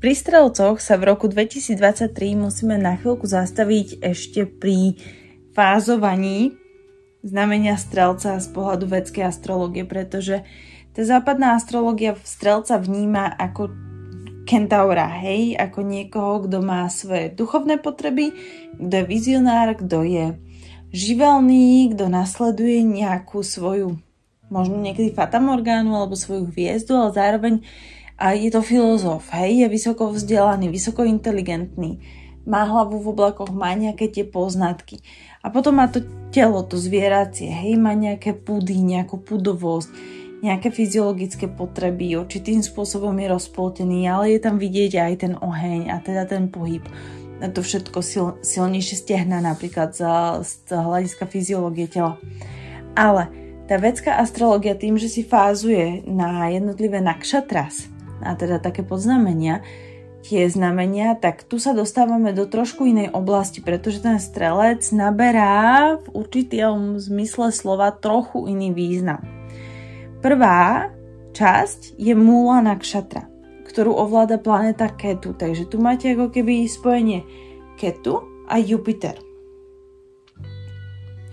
Pri strelcoch sa v roku 2023 musíme na chvíľku zastaviť ešte pri fázovaní znamenia strelca z pohľadu vedskej astrológie, pretože tá západná astrológia strelca vníma ako kentaura, hej, ako niekoho, kto má svoje duchovné potreby, kto je vizionár, kto je živelný, kto nasleduje nejakú svoju, možno niekedy fatamorgánu alebo svoju hviezdu, ale zároveň a je to filozof, hej, je vysoko vzdelaný, vysoko inteligentný, má hlavu v oblakoch, má nejaké tie poznatky. A potom má to telo, to zvieracie, hej, má nejaké pudy, nejakú pudovosť, nejaké fyziologické potreby, určitým spôsobom je rozpoltený, ale je tam vidieť aj ten oheň a teda ten pohyb. A to všetko sil, silnejšie stehna napríklad z, z hľadiska fyziológie tela. Ale tá vedská astrologia tým, že si fázuje na jednotlivé nakšatras, a teda také podznamenia, tie znamenia, tak tu sa dostávame do trošku inej oblasti, pretože ten strelec naberá v určitom zmysle slova trochu iný význam. Prvá časť je Mula Nakshatra, ktorú ovláda planéta Ketu, takže tu máte ako keby spojenie Ketu a Jupiter.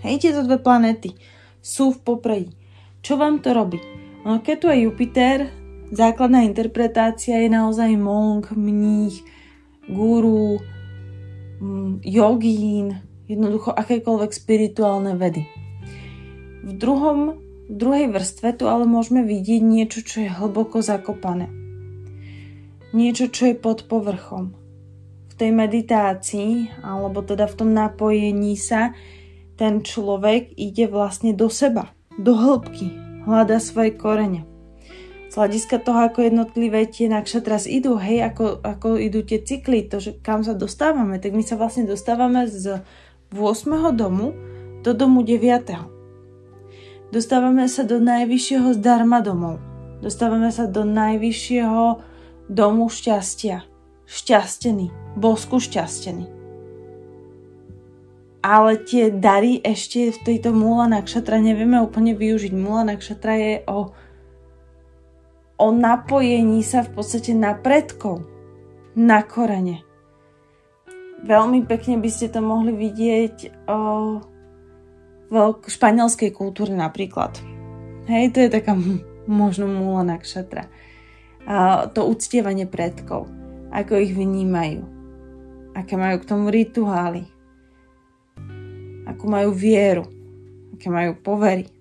Hej, tieto dve planéty sú v popredí. Čo vám to robí? No, Ketu a Jupiter Základná interpretácia je naozaj monk, mních, guru, mm, jogín, jednoducho akékoľvek spirituálne vedy. V, druhom, v druhej vrstve tu ale môžeme vidieť niečo, čo je hlboko zakopané. Niečo, čo je pod povrchom. V tej meditácii, alebo teda v tom napojení sa, ten človek ide vlastne do seba, do hĺbky, hľada svoje korene z hľadiska toho, ako jednotlivé tie nakšatras idú, hej, ako, ako idú tie cykly, to, že kam sa dostávame, tak my sa vlastne dostávame z 8. domu do domu 9. Dostávame sa do najvyššieho zdarma domov. Dostávame sa do najvyššieho domu šťastia. Šťastený. Bosku šťastený. Ale tie dary ešte v tejto múla nakšatra nevieme úplne využiť. Múla nakšatra je o o napojení sa v podstate na predkov, na korene. Veľmi pekne by ste to mohli vidieť o, v španielskej kultúre napríklad. Hej, to je taká možno múla na kšatra. A to uctievanie predkov, ako ich vnímajú, aké majú k tomu rituály, akú majú vieru, aké majú povery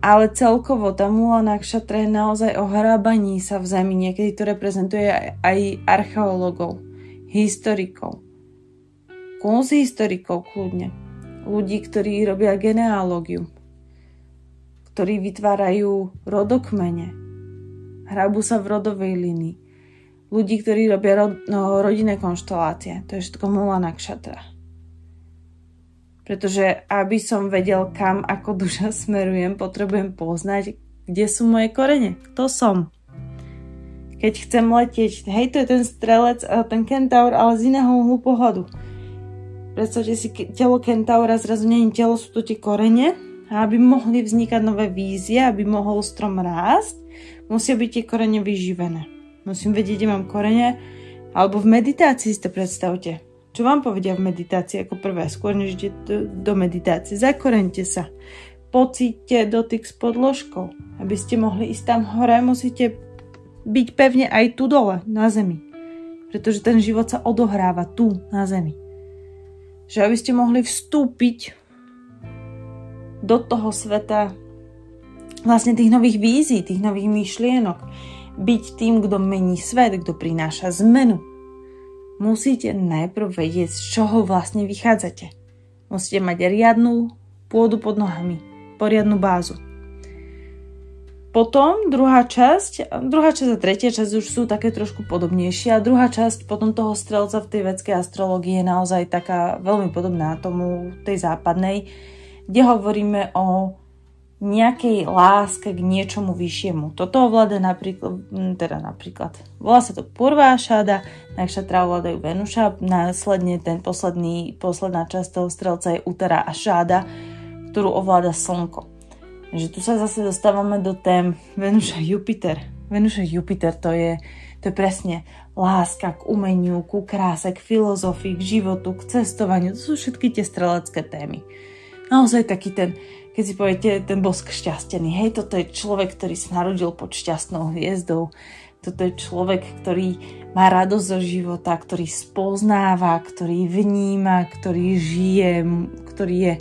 ale celkovo tá mula nakšatra je naozaj o hrábaní sa v zemi. Niekedy to reprezentuje aj archeológov, historikov, historikov kľudne. Ľudí, ktorí robia genealógiu, ktorí vytvárajú rodokmene, hrabu sa v rodovej linii. Ľudí, ktorí robia rod, no, rodinné konštelácie. To je všetko mula nakšatra. Pretože aby som vedel, kam ako duša smerujem, potrebujem poznať, kde sú moje korene, kto som. Keď chcem letieť, hej, to je ten strelec a ten kentaur, ale z iného uhlu pohľadu. Predstavte si, telo kentaura zrazu je telo, sú to tie korene a aby mohli vznikať nové vízie, aby mohol strom rásť, musia byť tie korene vyživené. Musím vedieť, kde mám korene, alebo v meditácii si to predstavte čo vám povedia v meditácii ako prvé, skôr než idete do meditácie? Zakorente sa. Pocíte dotyk s podložkou. Aby ste mohli ísť tam hore, musíte byť pevne aj tu dole, na zemi. Pretože ten život sa odohráva tu, na zemi. Že aby ste mohli vstúpiť do toho sveta vlastne tých nových vízií, tých nových myšlienok. Byť tým, kto mení svet, kto prináša zmenu musíte najprv vedieť, z čoho vlastne vychádzate. Musíte mať riadnu pôdu pod nohami, poriadnu bázu. Potom druhá časť, druhá časť a tretia časť už sú také trošku podobnejšie a druhá časť potom toho strelca v tej vedskej astrológii je naozaj taká veľmi podobná tomu tej západnej, kde hovoríme o nejakej láske k niečomu vyššiemu. Toto ovláda napríklad, teda napríklad, volá sa to Purvá šáda, nakšatra ovládajú Venuša, následne ten posledný, posledná časť toho strelca je Utara a šáda, ktorú ovláda Slnko. Takže tu sa zase dostávame do tém Venuša Jupiter. Venuša Jupiter to je, to je presne láska k umeniu, ku kráse, k filozofii, k životu, k cestovaniu. To sú všetky tie strelecké témy. Naozaj taký ten, keď si poviete, ten bosk šťastený. Hej, toto je človek, ktorý sa narodil pod šťastnou hviezdou. Toto je človek, ktorý má radosť zo života, ktorý spoznáva, ktorý vníma, ktorý žije, ktorý je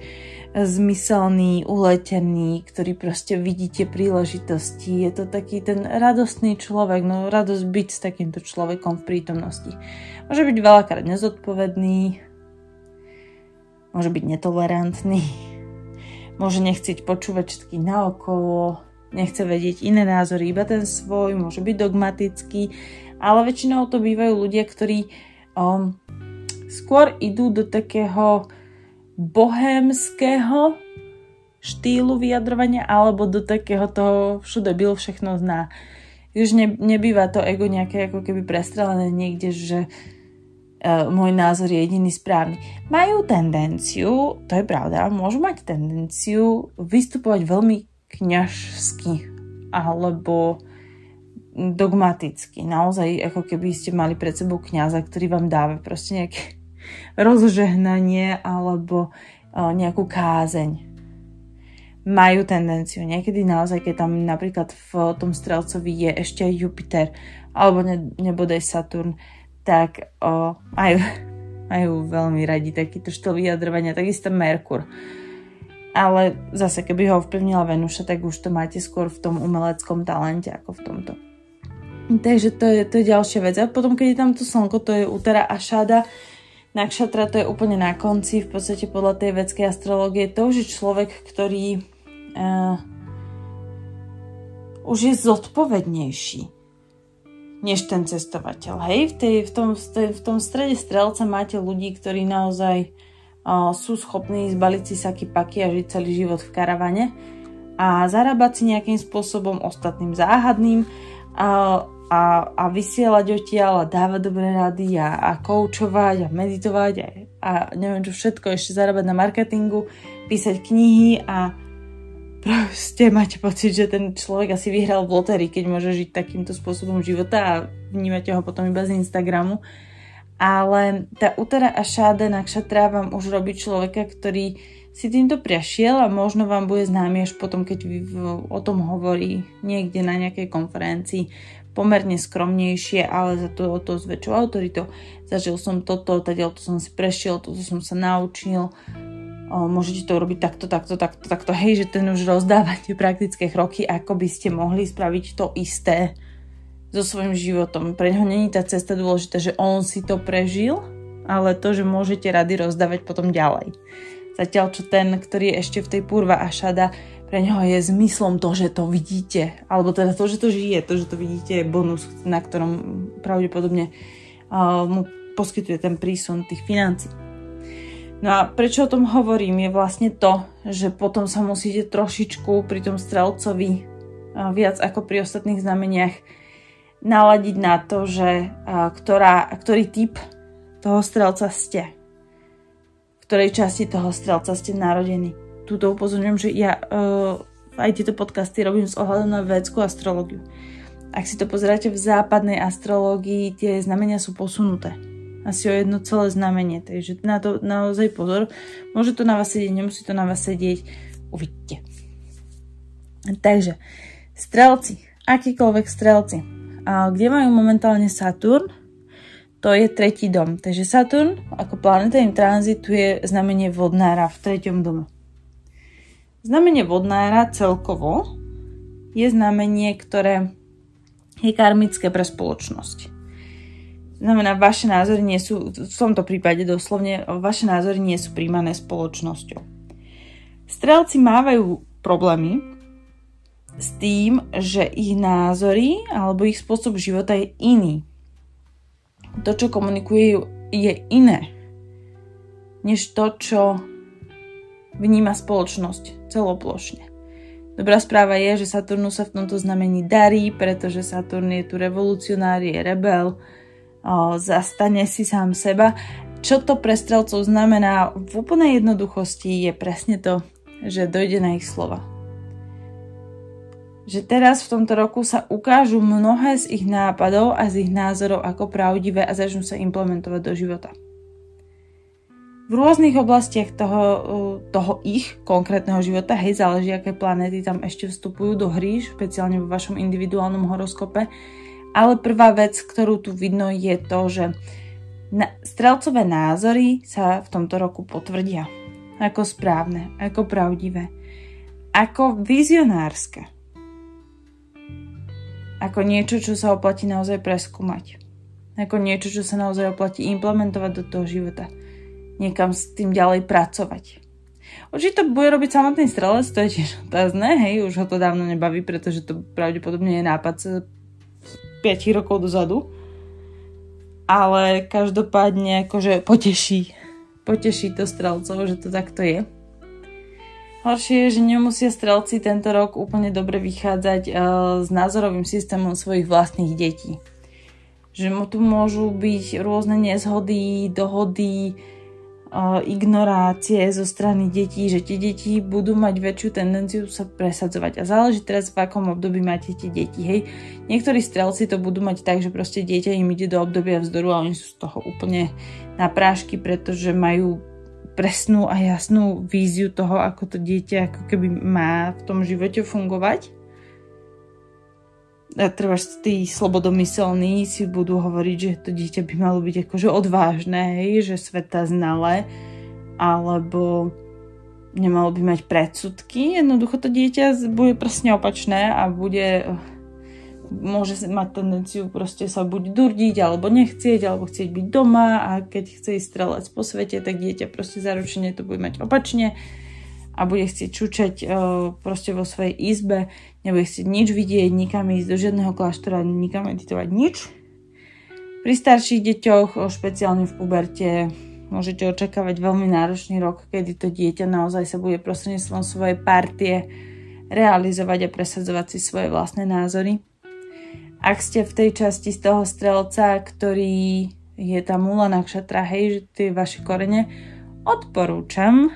zmyselný, uletený, ktorý proste vidíte príležitosti. Je to taký ten radostný človek, no radosť byť s takýmto človekom v prítomnosti. Môže byť veľakrát nezodpovedný, môže byť netolerantný, môže nechcieť počúvať všetky naokolo, nechce vedieť iné názory, iba ten svoj, môže byť dogmatický, ale väčšinou to bývajú ľudia, ktorí um, skôr idú do takého bohémskeho štýlu vyjadrovania alebo do takého toho všude byl všechno zná. Už ne, nebýva to ego nejaké ako keby prestrelené niekde, že môj názor je jediný správny. Majú tendenciu, to je pravda, môžu mať tendenciu vystupovať veľmi kňažsky alebo dogmaticky. Naozaj ako keby ste mali pred sebou kňaza, ktorý vám dáva proste nejaké rozžehnanie alebo nejakú kázeň. Majú tendenciu. Niekedy naozaj, keď tam napríklad v tom strelcovi je ešte Jupiter alebo ne, nebodaj Saturn, tak o, majú, majú veľmi radi takýto štýl vyjadrovania, takisto Merkur. Ale zase, keby ho ovplyvnila Venuša, tak už to máte skôr v tom umeleckom talente ako v tomto. Takže to je, to je ďalšia vec. A potom, keď je tam to slnko, to je útera a šada, Nakšatra to je úplne na konci, v podstate podľa tej vedskej astrológie. To už je človek, ktorý uh, už je zodpovednejší než ten cestovateľ. Hej, v, tej, v, tom, v tom strede strelca máte ľudí, ktorí naozaj uh, sú schopní zbaliť si saky paky a žiť celý život v karavane a zarábať si nejakým spôsobom ostatným záhadným. Uh, a, a vysielať odtiaľ a dávať dobré rady a, a koučovať a meditovať a, a neviem čo všetko, ešte zarábať na marketingu, písať knihy a proste máte pocit, že ten človek asi vyhral v lotérii, keď môže žiť takýmto spôsobom života a vnímate ho potom iba z Instagramu. Ale tá utara a šáda nakšatra vám už robí človeka, ktorý si týmto prešiel a možno vám bude známy až potom, keď o tom hovorí niekde na nejakej konferencii pomerne skromnejšie, ale za to o to s väčšou autoritou. Zažil som toto, teda to som si prešiel, toto som sa naučil. Môžete to urobiť takto, takto, takto, takto. Hej, že ten už rozdáva tie praktické kroky, ako by ste mohli spraviť to isté so svojím životom. Pre neho není tá cesta dôležitá, že on si to prežil, ale to, že môžete rady rozdávať potom ďalej. Zatiaľ, čo ten, ktorý je ešte v tej purva a šada, pre neho je zmyslom to, že to vidíte. Alebo teda to, že to žije, to, že to vidíte, je bonus, na ktorom pravdepodobne uh, mu poskytuje ten prísun tých financí. No a prečo o tom hovorím, je vlastne to, že potom sa musíte trošičku pri tom strelcovi viac ako pri ostatných znameniach naladiť na to, že ktorá, ktorý typ toho strelca ste. V ktorej časti toho strelca ste narodení túto upozorňujem, že ja uh, aj tieto podcasty robím s ohľadom na vedskú astrológiu. Ak si to pozeráte v západnej astrológii, tie znamenia sú posunuté. Asi o jedno celé znamenie, takže na to naozaj pozor. Môže to na vás sedieť, nemusí to na vás sedieť. Uvidíte. Takže, strelci, akýkoľvek strelci, a kde majú momentálne Saturn, to je tretí dom. Takže Saturn ako planeta im tranzituje znamenie vodnára v treťom dome. Znamenie vodnára celkovo je znamenie, ktoré je karmické pre spoločnosť. Znamená, vaše názory nie sú, v tomto prípade doslovne, vaše názory nie sú príjmané spoločnosťou. Strelci mávajú problémy s tým, že ich názory alebo ich spôsob života je iný. To, čo komunikujú, je iné, než to, čo vníma spoločnosť celoplošne. Dobrá správa je, že Saturnu sa v tomto znamení darí, pretože Saturn je tu revolucionár, je rebel, zastane si sám seba. Čo to pre strelcov znamená v úplnej jednoduchosti je presne to, že dojde na ich slova. že teraz v tomto roku sa ukážu mnohé z ich nápadov a z ich názorov ako pravdivé a začnú sa implementovať do života. V rôznych oblastiach toho, toho ich konkrétneho života, hej, záleží, aké planéty tam ešte vstupujú do hry, špeciálne vo vašom individuálnom horoskope, ale prvá vec, ktorú tu vidno, je to, že strelcové názory sa v tomto roku potvrdia ako správne, ako pravdivé, ako vizionárske ako niečo, čo sa oplatí naozaj preskúmať. Ako niečo, čo sa naozaj oplatí implementovať do toho života. Niekam s tým ďalej pracovať. Určite to bude robiť samotný strelec, to je tiež otázne, hej, už ho to dávno nebaví, pretože to pravdepodobne je nápad 5 rokov dozadu. Ale každopádne akože poteší, poteší to strelcov, že to takto je. Horšie je, že nemusia strelci tento rok úplne dobre vychádzať uh, s názorovým systémom svojich vlastných detí. Že mu tu môžu byť rôzne nezhody, dohody, ignorácie zo strany detí, že tie deti budú mať väčšiu tendenciu sa presadzovať. A záleží teraz, v akom období máte tie deti. Hej. Niektorí strelci to budú mať tak, že proste dieťa im ide do obdobia vzdoru a oni sú z toho úplne na prášky, pretože majú presnú a jasnú víziu toho, ako to dieťa ako keby má v tom živote fungovať. Treba tí slobodomyselní si budú hovoriť, že to dieťa by malo byť akože odvážne, hej, že sveta znalé, alebo nemalo by mať predsudky. Jednoducho to dieťa bude presne opačné a bude môže mať tendenciu proste sa buď durdiť, alebo nechcieť, alebo chcieť byť doma a keď chce ísť strelec po svete, tak dieťa proste zaručene to bude mať opačne a bude chcieť čučať uh, proste vo svojej izbe, nebude chcieť nič vidieť, nikam ísť do žiadneho kláštora, nikam meditovať nič. Pri starších deťoch, špeciálne v puberte, môžete očakávať veľmi náročný rok, kedy to dieťa naozaj sa bude prostredníctvom svojej partie realizovať a presadzovať si svoje vlastné názory. Ak ste v tej časti z toho strelca, ktorý je tá mula nakšatra, hej, že tie vaše korene, odporúčam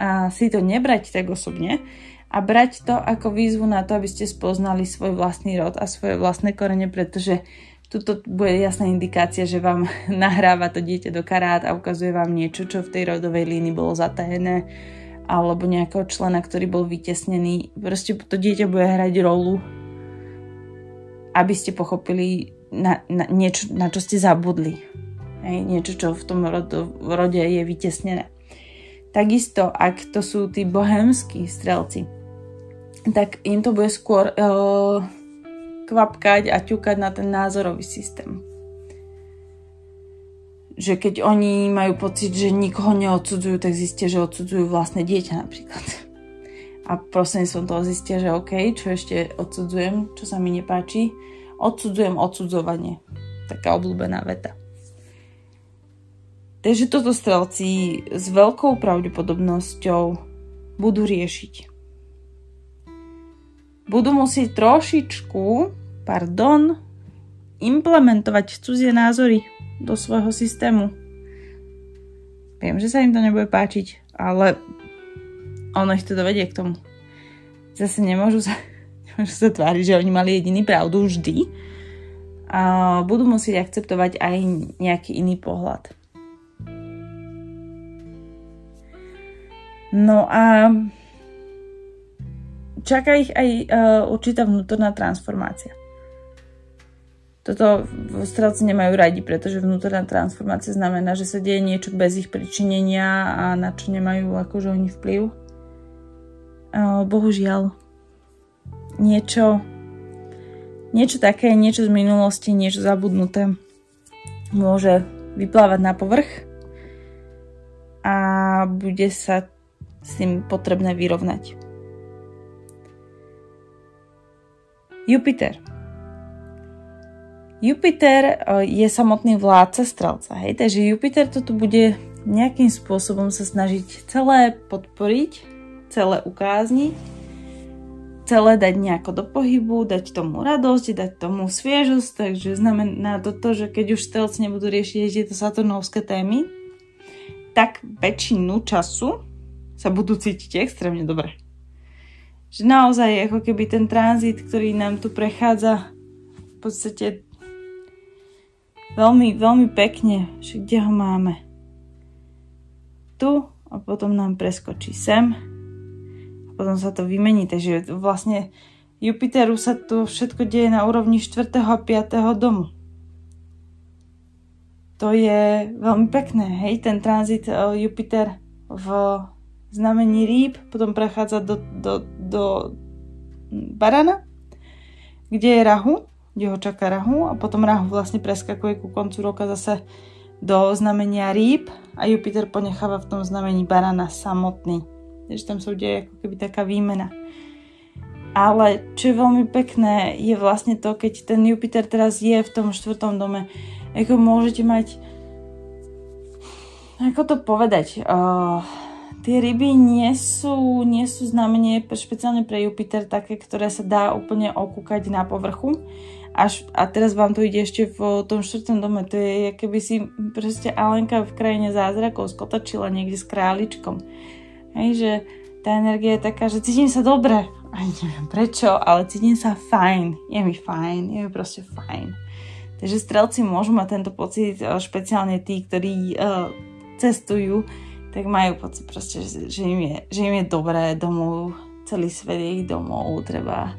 a si to nebrať tak osobne a brať to ako výzvu na to, aby ste spoznali svoj vlastný rod a svoje vlastné korene, pretože tuto bude jasná indikácia, že vám nahráva to dieťa do karát a ukazuje vám niečo, čo v tej rodovej línii bolo zatajené alebo nejakého člena, ktorý bol vytesnený. Proste to dieťa bude hrať rolu aby ste pochopili na, na, niečo, na čo ste zabudli. Hej, niečo, čo v tom rodo, v rode je vytesnené. Takisto, ak to sú tí bohemskí strelci, tak im to bude skôr uh, kvapkať a ťukať na ten názorový systém. Že keď oni majú pocit, že nikoho neodsudzujú, tak zistia, že odsudzujú vlastné dieťa napríklad. A prosím som toho zistia, že OK, čo ešte odsudzujem, čo sa mi nepáči, Odsudzujem odsudzovanie. Taká obľúbená veta. Takže toto strelci s veľkou pravdepodobnosťou budú riešiť. Budú musieť trošičku, pardon, implementovať cudzie názory do svojho systému. Viem, že sa im to nebude páčiť, ale ono ich to dovedie k tomu. Zase nemôžu sa že sa tvári, že oni mali jediný pravdu vždy. A budú musieť akceptovať aj nejaký iný pohľad. No a čaká ich aj uh, určitá vnútorná transformácia. Toto strelci nemajú radi, pretože vnútorná transformácia znamená, že sa deje niečo bez ich pričinenia a na čo nemajú akože oni vplyv. Uh, bohužiaľ, niečo, niečo také, niečo z minulosti, niečo zabudnuté môže vyplávať na povrch a bude sa s tým potrebné vyrovnať. Jupiter. Jupiter e, je samotný vládca strelca, hej? takže Jupiter to tu bude nejakým spôsobom sa snažiť celé podporiť, celé ukázniť celé dať nejako do pohybu, dať tomu radosť, dať tomu sviežosť, takže znamená to to, že keď už stelci nebudú riešiť tieto saturnovské témy, tak väčšinu času sa budú cítiť extrémne dobre. že naozaj ako keby ten tranzit, ktorý nám tu prechádza v podstate veľmi, veľmi pekne, že kde ho máme. Tu a potom nám preskočí sem a potom sa to vymení, takže vlastne Jupiteru sa to všetko deje na úrovni 4. a 5. domu. To je veľmi pekné, hej, ten tranzit eh, Jupiter v znamení rýb, potom prechádza do, do, do barana, kde je rahu, kde ho čaká rahu a potom rahu vlastne preskakuje ku koncu roka zase do znamenia rýb a Jupiter ponecháva v tom znamení barana samotný. Takže tam sa udeje ako keby taká výmena. Ale čo je veľmi pekné, je vlastne to, keď ten Jupiter teraz je v tom štvrtom dome, ako môžete mať ako to povedať, uh, Tie ryby nie sú, nie sú znamenie špeciálne pre Jupiter také, ktoré sa dá úplne okúkať na povrchu. Až, a teraz vám to ide ešte v tom štvrtom dome. To je, keby si proste Alenka v krajine zázrakov skotočila niekde s králičkom. Hej, že tá energia je taká, že cítim sa dobre. Aj neviem prečo, ale cítim sa fajn. Je mi fajn, je mi proste fajn. Takže strelci môžu mať tento pocit, eh, špeciálne tí, ktorí uh, cestujú, tak majú pocit proste, že, im je, že im je dobré domov, celý svet je ich domov, treba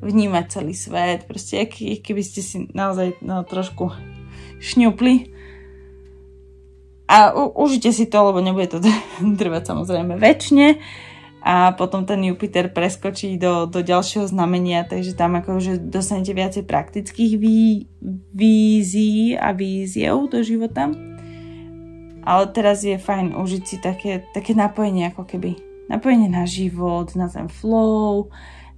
vnímať celý svet, proste keby ste si naozaj no, trošku šňupli a u, užite si to, lebo nebude to trvať samozrejme väčšine. A potom ten Jupiter preskočí do, do ďalšieho znamenia, takže tam akože dostanete viacej praktických vý, vízií a víziev do života ale teraz je fajn užiť si také, také napojenie ako keby. Napojenie na život, na ten flow,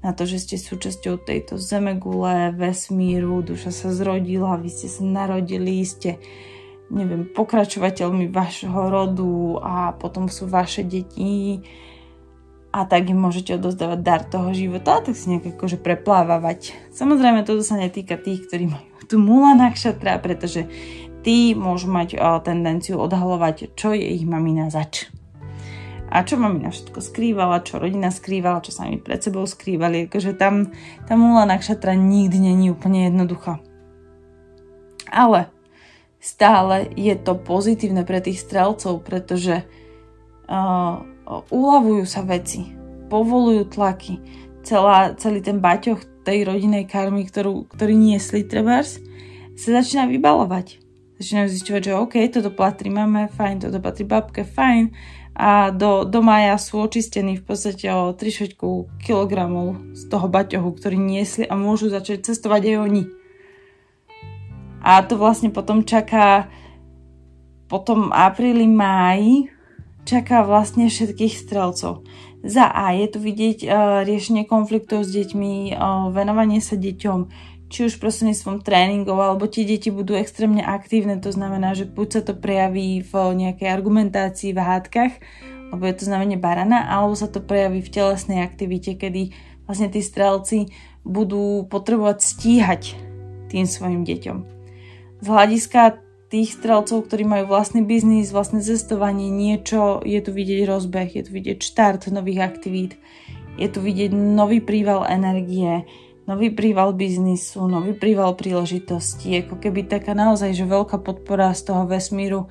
na to, že ste súčasťou tejto zemegule, vesmíru, duša sa zrodila, vy ste sa narodili, ste neviem, pokračovateľmi vašho rodu a potom sú vaše deti a tak im môžete odozdávať dar toho života, tak si nejak akože preplávavať. Samozrejme, toto sa netýka tých, ktorí majú tu mula nakšatra, pretože tí môžu mať tendenciu odhalovať, čo je ich mamina zač. A čo mamina všetko skrývala, čo rodina skrývala, čo sa mi pred sebou skrývali. Takže tam tá mula nakšatra nikdy není úplne jednoduchá. Ale stále je to pozitívne pre tých strelcov, pretože uh, uľavujú sa veci, povolujú tlaky. Celá, celý ten baťoch tej rodinej karmy, ktorú, ktorý niesli trebárs, sa začína vybalovať začínajú zisťovať, že OK, toto patrí mame, fajn, toto patrí babke, fajn. A do, do maja sú očistení v podstate o 3 kilogramov z toho baťohu, ktorý niesli a môžu začať cestovať aj oni. A to vlastne potom čaká potom apríli, máji čaká vlastne všetkých strelcov. Za A je tu vidieť uh, riešenie konfliktov s deťmi, uh, venovanie sa deťom, či už prostredníctvom tréningov, alebo tie deti budú extrémne aktívne, to znamená, že buď sa to prejaví v nejakej argumentácii v hádkach, lebo je to znamenie barana, alebo sa to prejaví v telesnej aktivite, kedy vlastne tí strelci budú potrebovať stíhať tým svojim deťom. Z hľadiska tých strelcov, ktorí majú vlastný biznis, vlastné cestovanie, niečo, je tu vidieť rozbeh, je tu vidieť štart nových aktivít, je tu vidieť nový príval energie, nový príval biznisu, nový príval príležitostí, ako keby taká naozaj že veľká podpora z toho vesmíru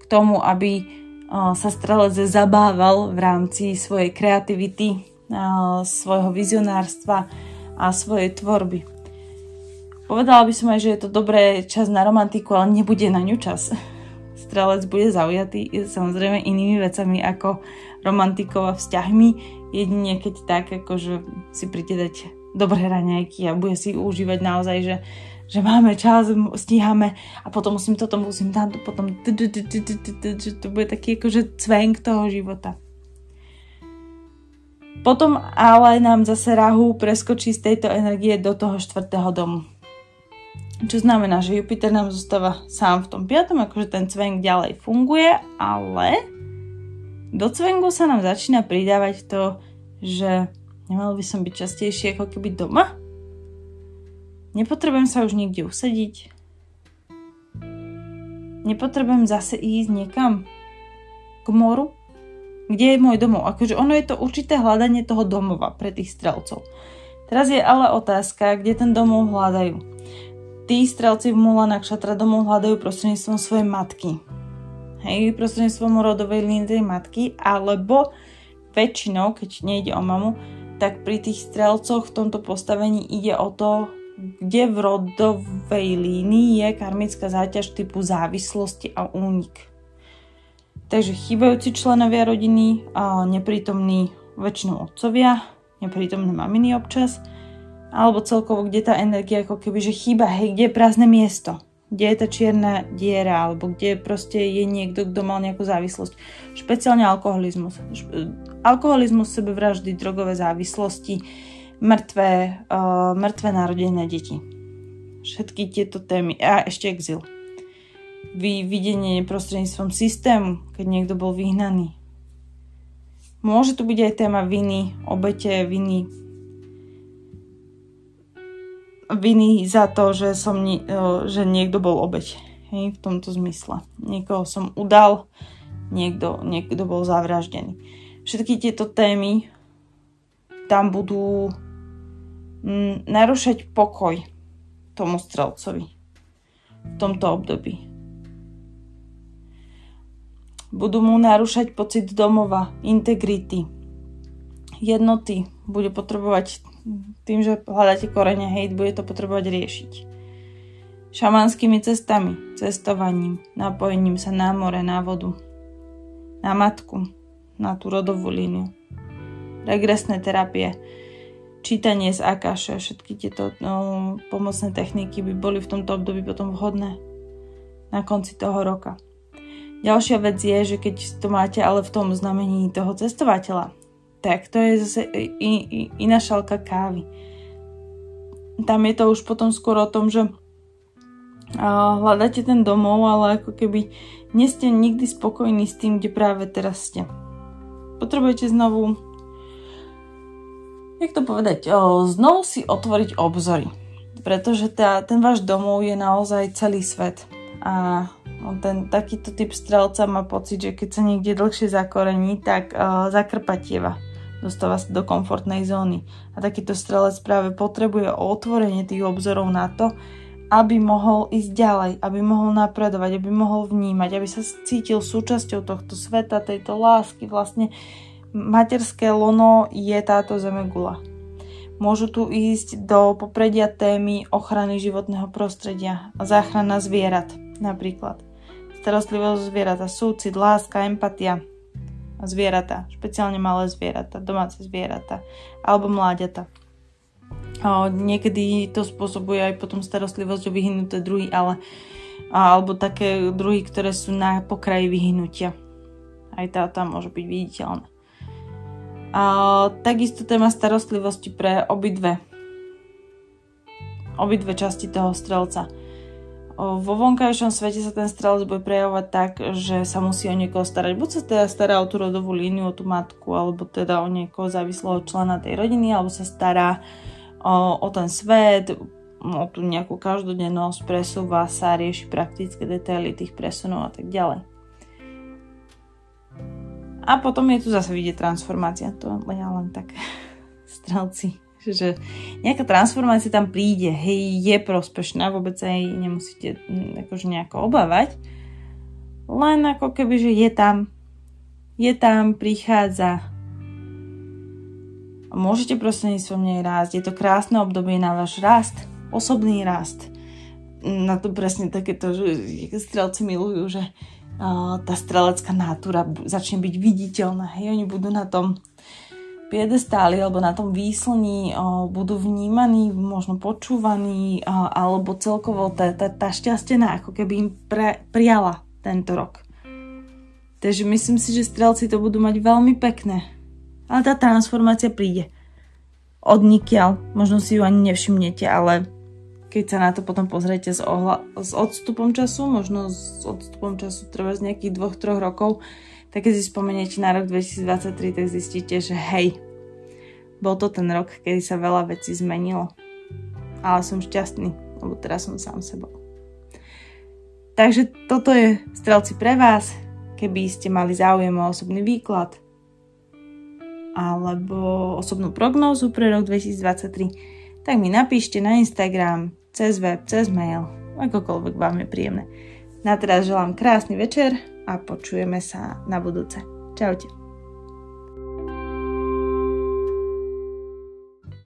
k tomu, aby sa strelec zabával v rámci svojej kreativity, svojho vizionárstva a svojej tvorby. Povedala by som aj, že je to dobré čas na romantiku, ale nebude na ňu čas. Strelec bude zaujatý samozrejme inými vecami ako romantikou a vzťahmi, jedine keď tak, akože si príde dať dobré raňajky a bude si užívať naozaj, že, že máme čas, stíhame a potom musím toto, musím tamto, potom že to bude taký akože cvenk toho života. Potom ale nám zase Rahu preskočí z tejto energie do toho štvrtého domu. Čo znamená, že Jupiter nám zostáva sám v tom piatom, akože ten cvenk ďalej funguje, ale do cvengu sa nám začína pridávať to, že Nemal by som byť častejšie ako keby doma? Nepotrebujem sa už niekde usediť? Nepotrebujem zase ísť niekam? K moru? Kde je môj domov? Akože ono je to určité hľadanie toho domova pre tých strelcov. Teraz je ale otázka, kde ten domov hľadajú. Tí strelci v Mula Nakšatra domov hľadajú prostredníctvom svojej matky. Hej, prostredníctvom rodovej línie matky, alebo väčšinou, keď nejde o mamu, tak pri tých strelcoch v tomto postavení ide o to, kde v rodovej línii je karmická záťaž typu závislosti a únik. Takže chýbajúci členovia rodiny, neprítomní väčšinou otcovia, neprítomné maminy občas, alebo celkovo, kde tá energia ako keby, že chýba, hej, kde je prázdne miesto, kde je tá čierna diera, alebo kde proste je niekto, kto mal nejakú závislosť. Špeciálne alkoholizmus. Alkoholizmus, sebevraždy, drogové závislosti, mŕtve, uh, mŕtve narodené deti. Všetky tieto témy. A ešte exil videnie prostredníctvom systému, keď niekto bol vyhnaný. Môže tu byť aj téma viny, obete, viny, viny za to, že, som, že niekto bol obeť. Hej, v tomto zmysle. Niekoho som udal, niekto, niekto bol zavraždený. Všetky tieto témy tam budú mm, narušať pokoj tomu strelcovi v tomto období. Budú mu narúšať pocit domova, integrity, jednoty. Bude potrebovať, tým, že hľadáte korene hejt, bude to potrebovať riešiť. Šamanskými cestami, cestovaním, napojením sa na more, na vodu, na matku, na tú rodovú líniu. Regresné terapie, čítanie z Akaše, všetky tieto no, pomocné techniky by boli v tomto období potom vhodné na konci toho roka. Ďalšia vec je, že keď to máte ale v tom znamení toho cestovateľa, tak to je zase iná šalka kávy. Tam je to už potom skôr o tom, že hľadáte ten domov, ale ako keby nie ste nikdy spokojní s tým, kde práve teraz ste. Potrebujete znovu jak to povedať, znovu si otvoriť obzory. Pretože tá, ten váš domov je naozaj celý svet. A ten takýto typ strelca má pocit, že keď sa niekde dlhšie zakorení, tak uh, zakrpatieva. Dostáva sa do komfortnej zóny. A takýto strelec práve potrebuje otvorenie tých obzorov na to, aby mohol ísť ďalej, aby mohol napredovať, aby mohol vnímať, aby sa cítil súčasťou tohto sveta, tejto lásky. Vlastne materské lono je táto zemegula. Môžu tu ísť do popredia témy ochrany životného prostredia a záchrana zvierat napríklad starostlivosť zvieratá, súcit, láska, empatia a zvieratá, špeciálne malé zvieratá, domáce zvieratá alebo mláďata. Niekedy to spôsobuje aj potom starostlivosť o vyhnuté druhy, ale alebo také druhy, ktoré sú na pokraji vyhnutia. Aj tá tam môže byť viditeľná. A, takisto téma starostlivosti pre obidve obidve časti toho strelca vo vonkajšom svete sa ten strelec bude prejavovať tak, že sa musí o niekoho starať. Buď sa teda stará o tú rodovú líniu, o tú matku, alebo teda o niekoho závislého člena tej rodiny, alebo sa stará o, o ten svet, o tú nejakú každodennosť, presúva sa, rieši praktické detaily tých presunov a tak ďalej. A potom je tu zase vidieť transformácia, to len, len tak strelci že nejaká transformácia tam príde, hej, je prospešná, vôbec jej nemusíte mm, akože nejako obávať, len ako keby, že je tam, je tam, prichádza. A môžete prostredníctvom nej rásť. Je to krásne obdobie na váš rast, osobný rast. Na to presne takéto, že strelci milujú, že tá strelecká natúra začne byť viditeľná. Hej, oni budú na tom piedestáli alebo na tom výslni budú vnímaní, možno počúvaní alebo celkovo tá, tá, tá šťastená ako keby im pre, prijala tento rok. Takže myslím si, že strelci to budú mať veľmi pekné. Ale tá transformácia príde. Od nikiaľ, možno si ju ani nevšimnete, ale keď sa na to potom pozriete s, ohla- s odstupom času, možno s odstupom času treba z nejakých dvoch, troch rokov, tak keď si spomeniete na rok 2023, tak zistíte, že hej, bol to ten rok, kedy sa veľa vecí zmenilo. Ale som šťastný, lebo teraz som sám sebou. Takže toto je strelci pre vás. Keby ste mali záujem o osobný výklad, alebo osobnú prognózu pre rok 2023, tak mi napíšte na Instagram, cez web, cez mail, akokoľvek vám je príjemné. Na teraz želám krásny večer a počujeme sa na budúce. Čaute.